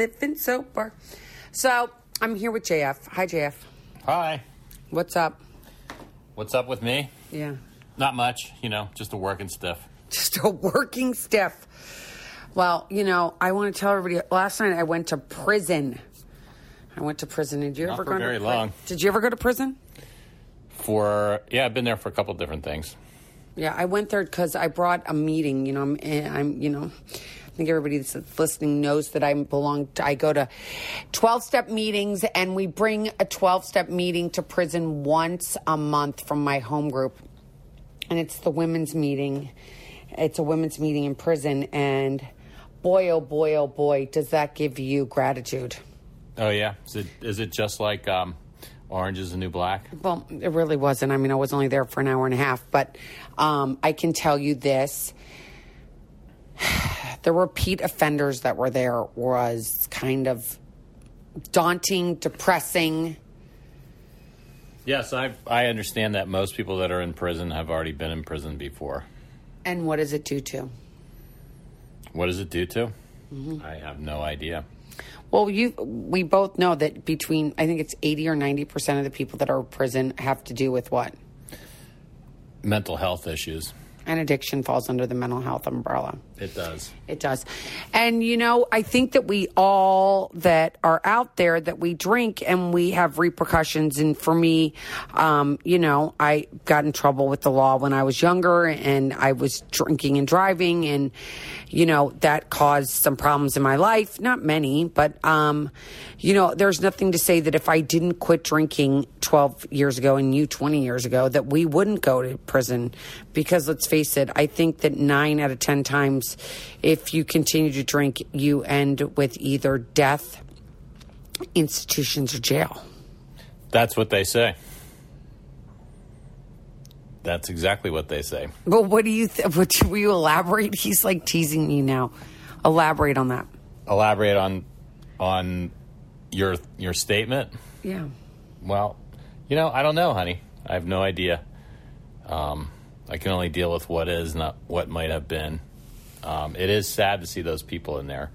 living sober. So I'm here with JF. Hi, JF. Hi. What's up? What's up with me? Yeah. Not much, you know, just a working stiff. Just a working stiff. Well, you know, I want to tell everybody. Last night I went to prison. I went to prison. Did you Not ever go very to pri- long. Did you ever go to prison? For yeah, I've been there for a couple different things. Yeah, I went there because I brought a meeting. You know, I'm, eh, I'm, you know, think everybody that's listening knows that I belong. To, I go to twelve step meetings, and we bring a twelve step meeting to prison once a month from my home group, and it's the women's meeting. It's a women's meeting in prison, and boy, oh boy, oh boy, does that give you gratitude. Oh yeah, is it is it just like um, Orange is the New Black? Well, it really wasn't. I mean, I was only there for an hour and a half, but um, I can tell you this. The repeat offenders that were there was kind of daunting, depressing. Yes, I I understand that most people that are in prison have already been in prison before. And what does it do to? What does it do to? I have no idea. Well, you we both know that between I think it's 80 or 90% of the people that are in prison have to do with what? Mental health issues. And addiction falls under the mental health umbrella. It does. It does. And, you know, I think that we all that are out there that we drink and we have repercussions. And for me, um, you know, I got in trouble with the law when I was younger and I was drinking and driving and, you know, that caused some problems in my life. Not many, but, um, you know, there's nothing to say that if I didn't quit drinking 12 years ago and you 20 years ago, that we wouldn't go to prison. Because let's face it, I think that nine out of 10 times, if you continue to drink, you end with either death, institutions, or jail. That's what they say. That's exactly what they say. But what do you, th- what, will you elaborate? He's like teasing me now. Elaborate on that. Elaborate on on your your statement. Yeah. Well, you know, I don't know, honey. I have no idea. Um, I can only deal with what is, not what might have been. Um, it is sad to see those people in there,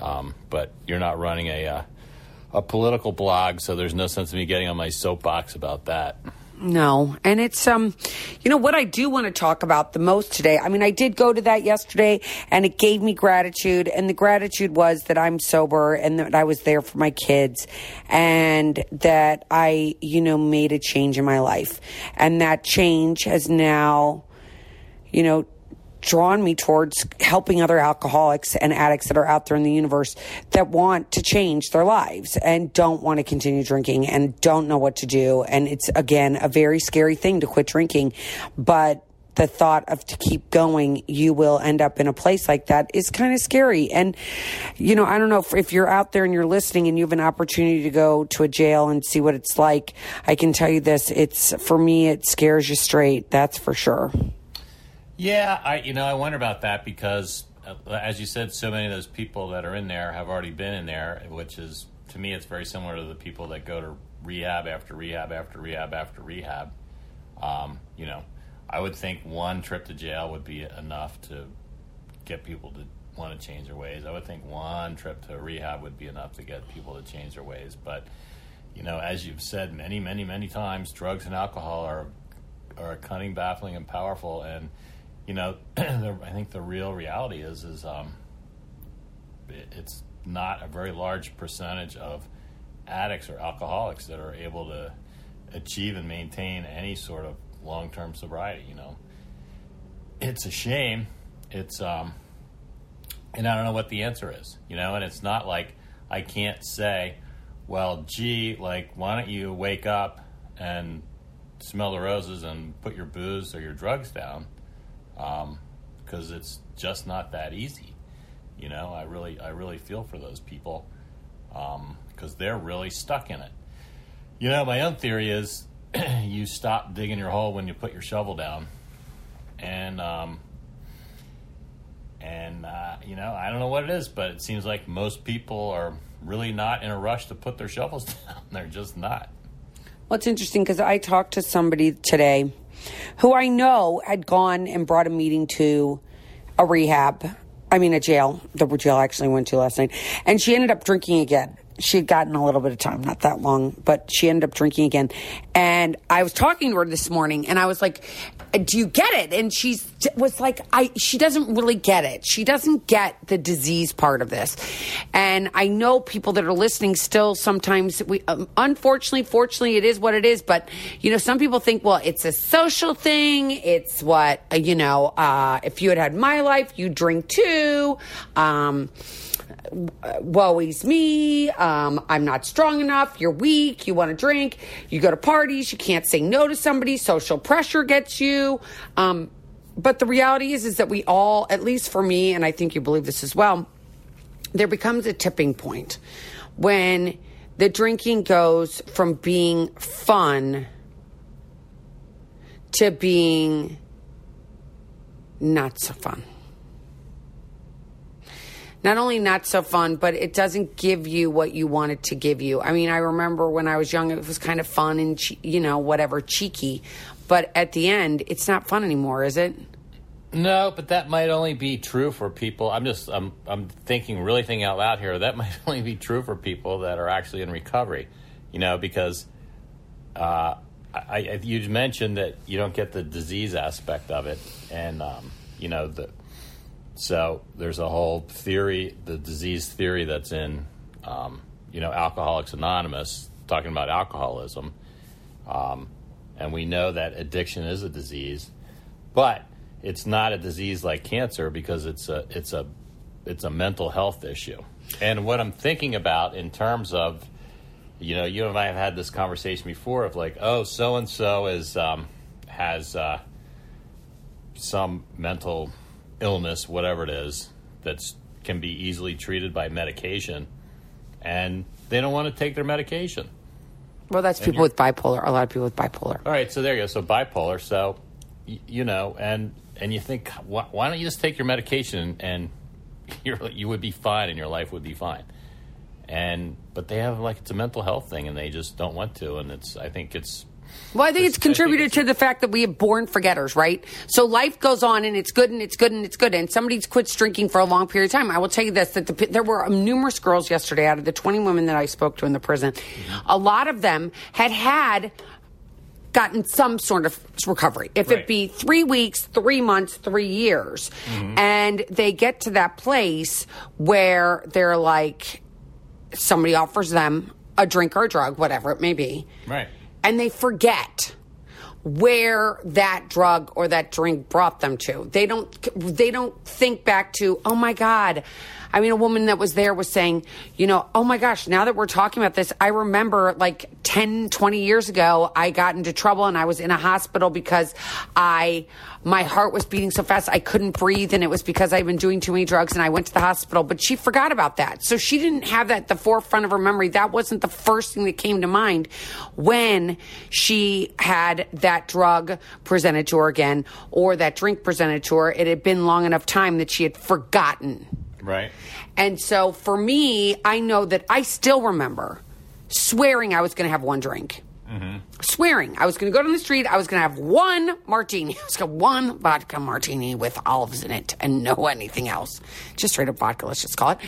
um, but you're not running a uh, a political blog, so there's no sense of me getting on my soapbox about that. No. And it's um you know what I do want to talk about the most today. I mean, I did go to that yesterday and it gave me gratitude and the gratitude was that I'm sober and that I was there for my kids and that I, you know, made a change in my life. And that change has now you know, drawn me towards helping other alcoholics and addicts that are out there in the universe that want to change their lives and don't want to continue drinking and don't know what to do. And it's again a very scary thing to quit drinking, but the thought of to keep going, you will end up in a place like that is kind of scary. And, you know, I don't know if, if you're out there and you're listening and you have an opportunity to go to a jail and see what it's like. I can tell you this. It's, for me, it scares you straight. That's for sure. Yeah, I you know I wonder about that because, uh, as you said, so many of those people that are in there have already been in there, which is to me it's very similar to the people that go to rehab after rehab after rehab after rehab. Um, you know, I would think one trip to jail would be enough to get people to want to change their ways. I would think one trip to rehab would be enough to get people to change their ways. But you know, as you've said many, many, many times, drugs and alcohol are are cunning, baffling, and powerful. And you know, I think the real reality is is um, it, it's not a very large percentage of addicts or alcoholics that are able to achieve and maintain any sort of long term sobriety. You know, it's a shame. It's um, and I don't know what the answer is. You know, and it's not like I can't say, well, gee, like why don't you wake up and smell the roses and put your booze or your drugs down because it's just not that easy. You know, I really, I really feel for those people because they're really stuck in it. You know, my own theory is you stop digging your hole when you put your shovel down, and um, and uh, you know, I don't know what it is, but it seems like most people are really not in a rush to put their shovels down. They're just not. Well, it's interesting because I talked to somebody today who I know had gone and brought a meeting to a rehab I mean, a jail, the jail I actually went to last night. And she ended up drinking again. She had gotten a little bit of time, not that long, but she ended up drinking again. And I was talking to her this morning and I was like, do you get it? And she was like, I, she doesn't really get it. She doesn't get the disease part of this. And I know people that are listening still sometimes we, um, unfortunately, fortunately, it is what it is. But, you know, some people think, well, it's a social thing. It's what, uh, you know, uh, if you had had my life, you drink too. Um, woe is me. Um, I'm not strong enough. You're weak. You want to drink. You go to parties. You can't say no to somebody. Social pressure gets you. Um, but the reality is, is that we all, at least for me, and I think you believe this as well, there becomes a tipping point when the drinking goes from being fun to being not so fun not only not so fun, but it doesn't give you what you want it to give you. I mean, I remember when I was young, it was kind of fun and, you know, whatever, cheeky. But at the end, it's not fun anymore, is it? No, but that might only be true for people. I'm just, I'm, I'm thinking, really thinking out loud here. That might only be true for people that are actually in recovery, you know, because uh, I, I, you mentioned that you don't get the disease aspect of it, and um, you know the so there's a whole theory, the disease theory that's in, um, you know, Alcoholics Anonymous, talking about alcoholism. Um, and we know that addiction is a disease, but it's not a disease like cancer because it's a it's a it's a mental health issue. And what I'm thinking about in terms of, you know, you and I have had this conversation before of like, oh, so and so is um, has uh, some mental illness, whatever it is, that can be easily treated by medication, and they don't want to take their medication. Well, that's people with bipolar. A lot of people with bipolar. All right, so there you go. So bipolar. So you know, and and you think, why, why don't you just take your medication and you you would be fine and your life would be fine. And but they have like it's a mental health thing and they just don't want to. And it's I think it's well, I think it's contributed to the fact that we have born forgetters, right? So life goes on and it's good and it's good and it's good. And somebody's quits drinking for a long period of time. I will tell you this, that the, there were numerous girls yesterday out of the 20 women that I spoke to in the prison. Mm-hmm. A lot of them had had gotten some sort of recovery. If right. it be three weeks, three months, three years. Mm-hmm. And they get to that place where they're like, somebody offers them a drink or a drug, whatever it may be. Right and they forget where that drug or that drink brought them to. They don't they don't think back to, "Oh my god, I mean, a woman that was there was saying, you know, oh my gosh, now that we're talking about this, I remember like 10, 20 years ago, I got into trouble and I was in a hospital because I, my heart was beating so fast I couldn't breathe. And it was because I'd been doing too many drugs and I went to the hospital. But she forgot about that. So she didn't have that at the forefront of her memory. That wasn't the first thing that came to mind when she had that drug presented to her again or that drink presented to her. It had been long enough time that she had forgotten. Right. And so for me, I know that I still remember swearing I was going to have one drink. Mm-hmm. Swearing I was going to go down the street. I was going to have one martini. I was going to one vodka martini with olives in it and no anything else. Just straight up vodka, let's just call it.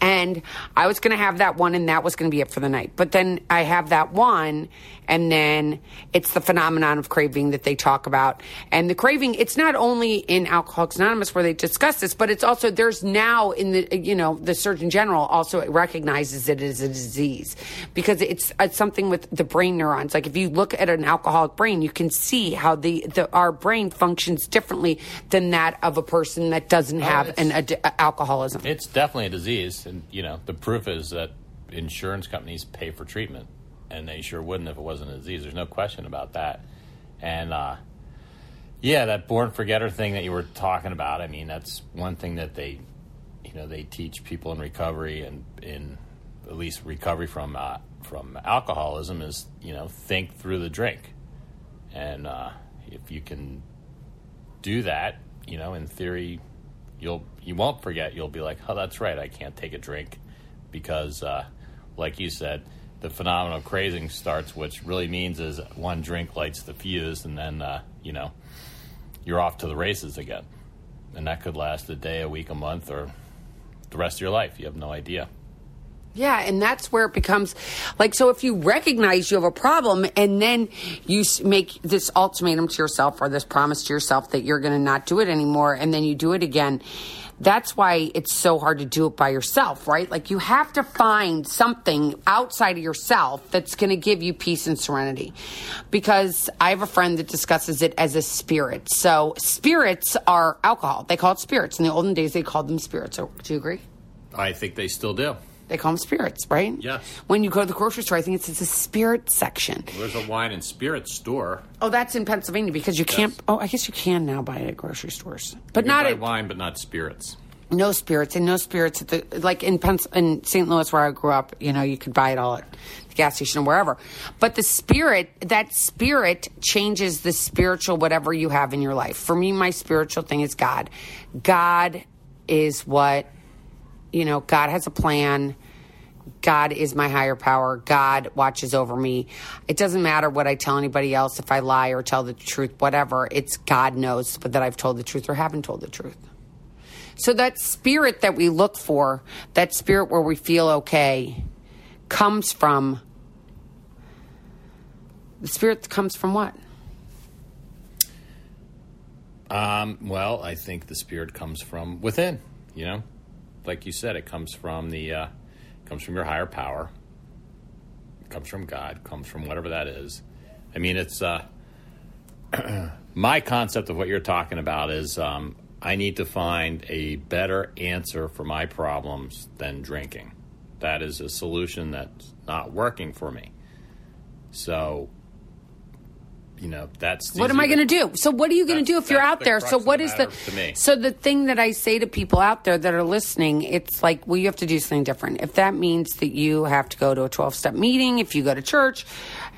And I was going to have that one, and that was going to be it for the night. But then I have that one, and then it's the phenomenon of craving that they talk about. And the craving, it's not only in Alcoholics Anonymous where they discuss this, but it's also there's now in the you know the Surgeon General also recognizes it as a disease because it's, it's something with the brain neurons. Like if you look at an alcoholic brain, you can see how the, the our brain functions differently than that of a person that doesn't oh, have an ad- alcoholism. It's definitely a disease, and you know the proof is that insurance companies pay for treatment and they sure wouldn't if it wasn't a disease. There's no question about that. And uh, yeah, that born forgetter thing that you were talking about. I mean, that's one thing that they, you know, they teach people in recovery and in at least recovery from uh, from alcoholism is you know think through the drink, and uh, if you can do that, you know, in theory, you'll you won't forget. You'll be like, oh, that's right, I can't take a drink because, uh, like you said the phenomenon of craving starts, which really means is one drink lights the fuse, and then uh, you know you're off to the races again, and that could last a day, a week, a month, or the rest of your life. You have no idea. Yeah, and that's where it becomes like so. If you recognize you have a problem, and then you make this ultimatum to yourself or this promise to yourself that you're going to not do it anymore, and then you do it again, that's why it's so hard to do it by yourself, right? Like you have to find something outside of yourself that's going to give you peace and serenity. Because I have a friend that discusses it as a spirit. So spirits are alcohol. They call it spirits. In the olden days, they called them spirits. So, do you agree? I think they still do. They call them spirits, right? Yes. When you go to the grocery store, I think it's, it's a spirit section. There's a wine and spirit store. Oh, that's in Pennsylvania because you can't. Oh, I guess you can now buy it at grocery stores, but You not buy at wine, but not spirits. no spirits and no spirits at the like in Pens- in St. Louis where I grew up. You know, you could buy it all at the gas station or wherever. But the spirit, that spirit changes the spiritual whatever you have in your life. For me, my spiritual thing is God. God is what you know. God has a plan. God is my higher power. God watches over me. It doesn't matter what I tell anybody else, if I lie or tell the truth, whatever. It's God knows that I've told the truth or haven't told the truth. So that spirit that we look for, that spirit where we feel okay, comes from the spirit comes from what? Um, well, I think the spirit comes from within. You know, like you said, it comes from the uh, comes from your higher power. It comes from God. Comes from whatever that is. I mean, it's uh, my concept of what you're talking about is um, I need to find a better answer for my problems than drinking. That is a solution that's not working for me. So, you know, that's What am I going to do? So what are you going to do if you're out the there? So what the is the matter to me. So the thing that I say to people out there that are listening, it's like, well, you have to do something different. If that means that you have to go to a 12-step meeting, if you go to church,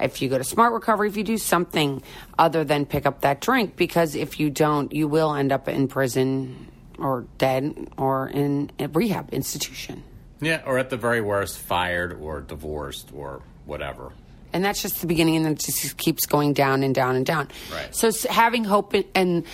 if you go to smart recovery, if you do something other than pick up that drink because if you don't, you will end up in prison or dead or in a rehab institution. Yeah, or at the very worst, fired or divorced or whatever. And that's just the beginning and then it just keeps going down and down and down. Right. so having hope and, and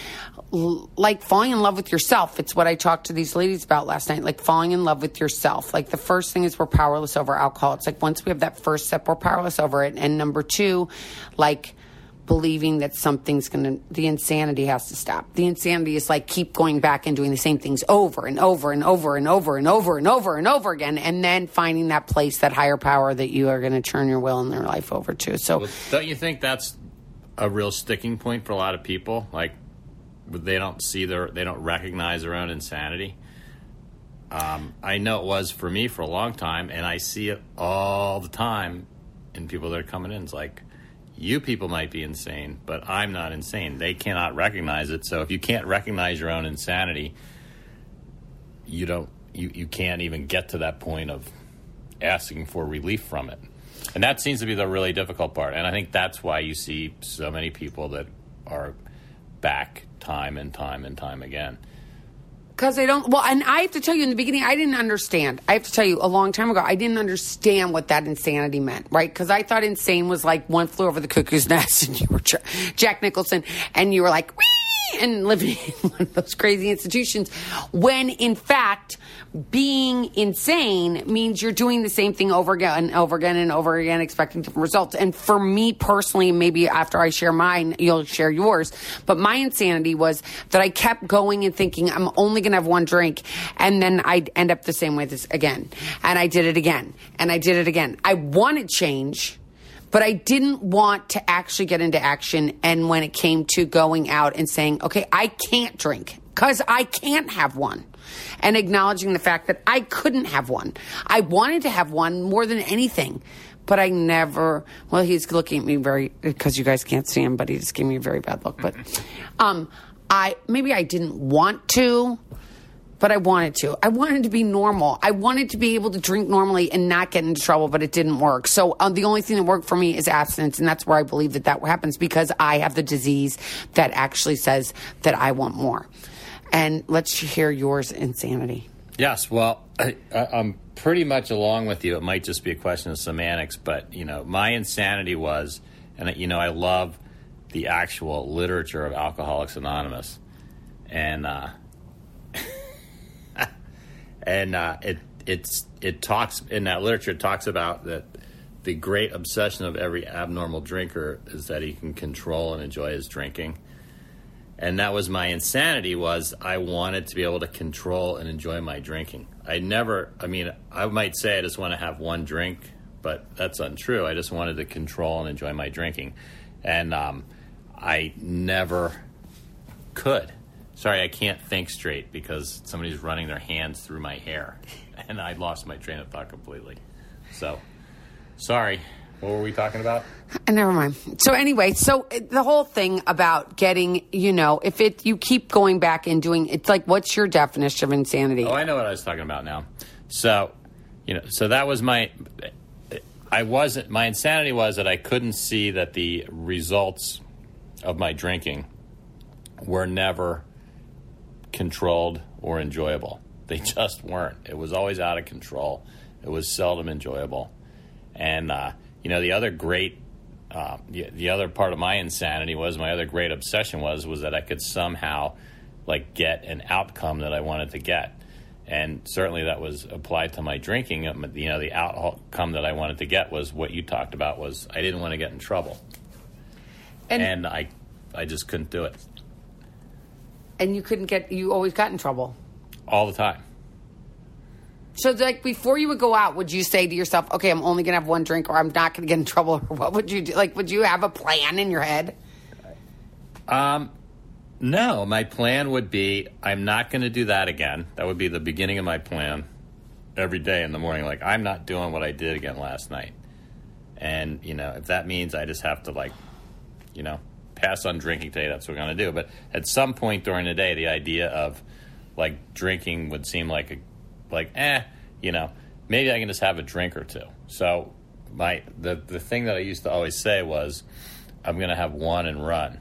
l- like falling in love with yourself it's what i talked to these ladies about last night like falling in love with yourself. Like the first thing is we're powerless over alcohol. It's like once we have that first step we're powerless over it. And number two like believing that something's gonna the insanity has to stop the insanity is like keep going back and doing the same things over and over and over and over and over and over and over again and then finding that place that higher power that you are going to turn your will and their life over to so Well, don't you think that's a real sticking point for a lot of people? Like, they don't see their, they don't recognize their own insanity. Um, I know it was for me for a long time, and I see it all the time in people that are coming in. It's like, you people might be insane, but I'm not insane. They cannot recognize it. So if you can't recognize your own insanity, you don't, you, you can't even get to that point of asking for relief from it. And that seems to be the really difficult part. And I think that's why you see so many people that are back time and time and time again. Because I don't, well, and I have to tell you in the beginning, I didn't understand. I have to tell you, a long time ago, I didn't understand what that insanity meant, right? Because I thought insane was like one flew over the cuckoo's nest and you were Jack- Nicholson and you were like, Wee! And living in one of those crazy institutions. When in fact, being insane means you're doing the same thing over again and over again and over again, expecting different results. And for me personally, maybe after I share mine, you'll share yours. But my insanity was that I kept going and thinking I'm only going to have one drink. And then I'd end up the same way this again. And I did it again. And I did it again. I wanted change but I didn't want to actually get into action. And when it came to going out and saying, okay, I can't drink because I can't have one. And acknowledging the fact that I couldn't have one. I wanted to have one more than anything, but I never, well, he's looking at me very, because you guys can't see him, but he just gave me a very bad look. But, um, I, maybe I didn't want to, but I wanted to. I wanted to be normal. I wanted to be able to drink normally and not get into trouble, but it didn't work. So uh, the only thing that worked for me is abstinence, and that's where I believe that that happens because I have the disease that actually says that I want more. And let's hear yours, insanity. Yes, well, I, I'm pretty much along with you. It might just be a question of semantics, but you know, my insanity was, and you know, I love the actual literature of Alcoholics Anonymous, and uh, and uh, it it's it talks in that literature. It talks about that the great obsession of every abnormal drinker is that he can control and enjoy his drinking. And that was my insanity was I wanted to be able to control and enjoy my drinking. I never I mean, I might say I just want to have one drink, but that's untrue. I just wanted to control and enjoy my drinking. And um, I never could. Sorry, I can't think straight because somebody's running their hands through my hair and I lost my train of thought completely. So Sorry. What were we talking about? Uh, Never mind. So anyway, so uh, the whole thing about getting, you know, if it you keep going back and doing, it's like, what's your definition of insanity? Oh, I know what I was talking about now. So, you know, so that was my. I wasn't. My insanity was that I couldn't see that the results of my drinking were never controlled or enjoyable. They just weren't. It was always out of control. It was seldom enjoyable. And uh, you know, the other great, uh, the, the, other part of my insanity was my other great obsession was was that I could somehow like get an outcome that I wanted to get. And certainly that was applied to my drinking. Um, you know, the outcome that I wanted to get was what you talked about was I didn't want to get in trouble, and, and I, I just couldn't do it. And you couldn't get. You always got in trouble. All the time. So, like, before you would go out, would you say to yourself, okay, I'm only going to have one drink or I'm not going to get in trouble? Or what would you do? Like, would you have a plan in your head? Um, no, my plan would be I'm not going to do that again. That would be the beginning of my plan every day in the morning. Like, I'm not doing what I did again last night. And, you know, if that means I just have to, like, you know, pass on drinking today, that's what I'm going to do. But at some point during the day, the idea of, like, drinking would seem like a like, eh, you know, maybe I can just have a drink or two. So my the the thing that I used to always say was, I'm going to have one and run,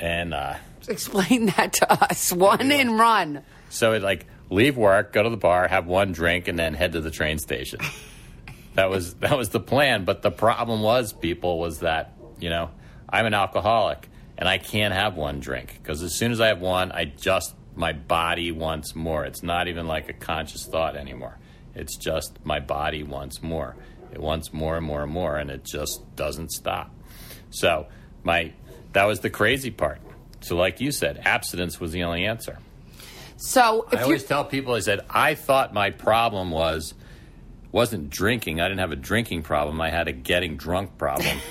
and uh, explain that to us. One and run. So it like leave work, go to the bar, have one drink, and then head to the train station. that was that was the plan. But the problem was, people, was that you know I'm an alcoholic and I can't have one drink because as soon as I have one, I just my body wants more. It's not even like a conscious thought anymore. It's just my body wants more. It wants more and more and more, and it just doesn't stop. So my that was the crazy part. So, like you said, abstinence was the only answer. So I always tell people, I said I thought my problem was wasn't drinking. I didn't have a drinking problem. I had a getting drunk problem.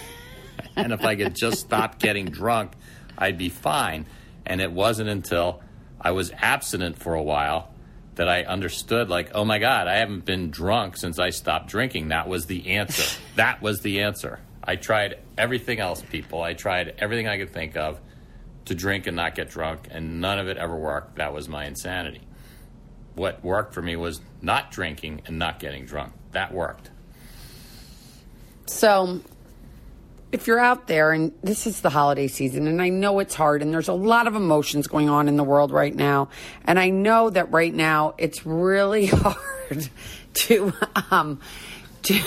and if I could just stop getting drunk, I'd be fine. And it wasn't until I was abstinent for a while that I understood, like, oh my God, I haven't been drunk since I stopped drinking. That was the answer. that was the answer. I tried everything else, people. I tried everything I could think of to drink and not get drunk, and none of it ever worked. That was my insanity. What worked for me was not drinking and not getting drunk. That worked. So, if you're out there and this is the holiday season and I know it's hard and there's a lot of emotions going on in the world right now and I know that right now it's really hard to um to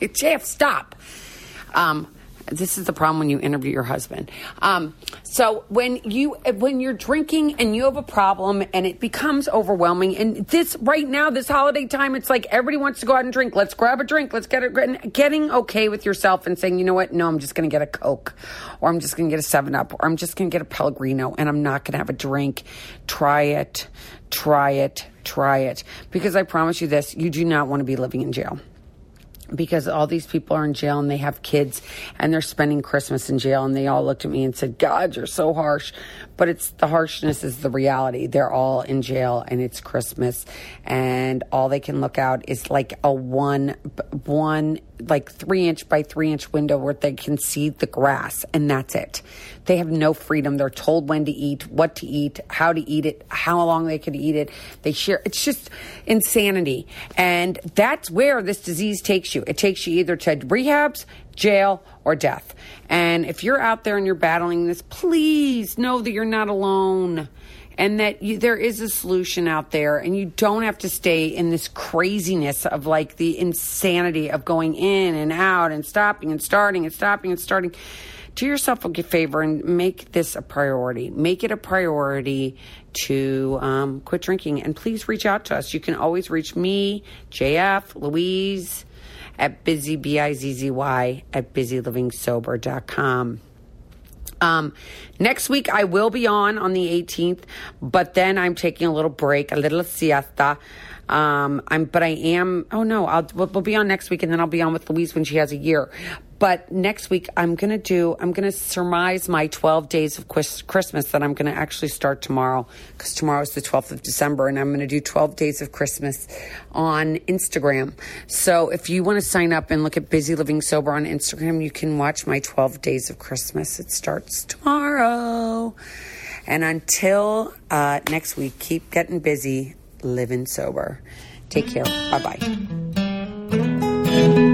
Jeff stop. Um this is the problem when you interview your husband. Um, so when you when you're drinking and you have a problem and it becomes overwhelming, and this right now, this holiday time, it's like everybody wants to go out and drink. Let's grab a drink. Let's get it. Getting okay with yourself and saying, you know what? No, I'm just going to get a Coke, or I'm just going to get a Seven Up, or I'm just going to get a Pellegrino, and I'm not going to have a drink. Try it. Try it. Try it. Because I promise you this: you do not want to be living in jail because all these people are in jail and they have kids and they're spending Christmas in jail and they all looked at me and said, God, you're so harsh. But it's the harshness is the reality. They're all in jail and it's Christmas and all they can look out is like a one, one, like three inch by three inch window where they can see the grass and that's it. They have no freedom. They're told when to eat, what to eat, how to eat it, how long they could eat it. They share. It's just insanity. And that's where this disease takes you. It takes you either to rehabs, jail, or death. And if you're out there and you're battling this, please know that you're not alone and that you, there is a solution out there and you don't have to stay in this craziness of like the insanity of going in and out and stopping and starting and stopping and starting do yourself a favor and make this a priority. Make it a priority to um, quit drinking. And please reach out to us. You can always reach me, JF, Louise at busy, B-I-Z-Z-Y, at bizzylivingsober.com. Um, next week I will be on on the 18th, but then I'm taking a little break, a little siesta. Um, I'm, but I am. Oh no, I'll we'll, we'll, be on next week, and then I'll be on with Louise when she has a year. But next week, I'm gonna do. I'm gonna surmise my 12 days of Christmas that I'm gonna actually start tomorrow because tomorrow is the 12th of December, and I'm gonna do 12 days of Christmas on Instagram. So if you want to sign up and look at Busy Living Sober on Instagram, you can watch my 12 days of Christmas. It starts tomorrow. And until uh, next week, keep getting busy living sober. Take care. Bye bye.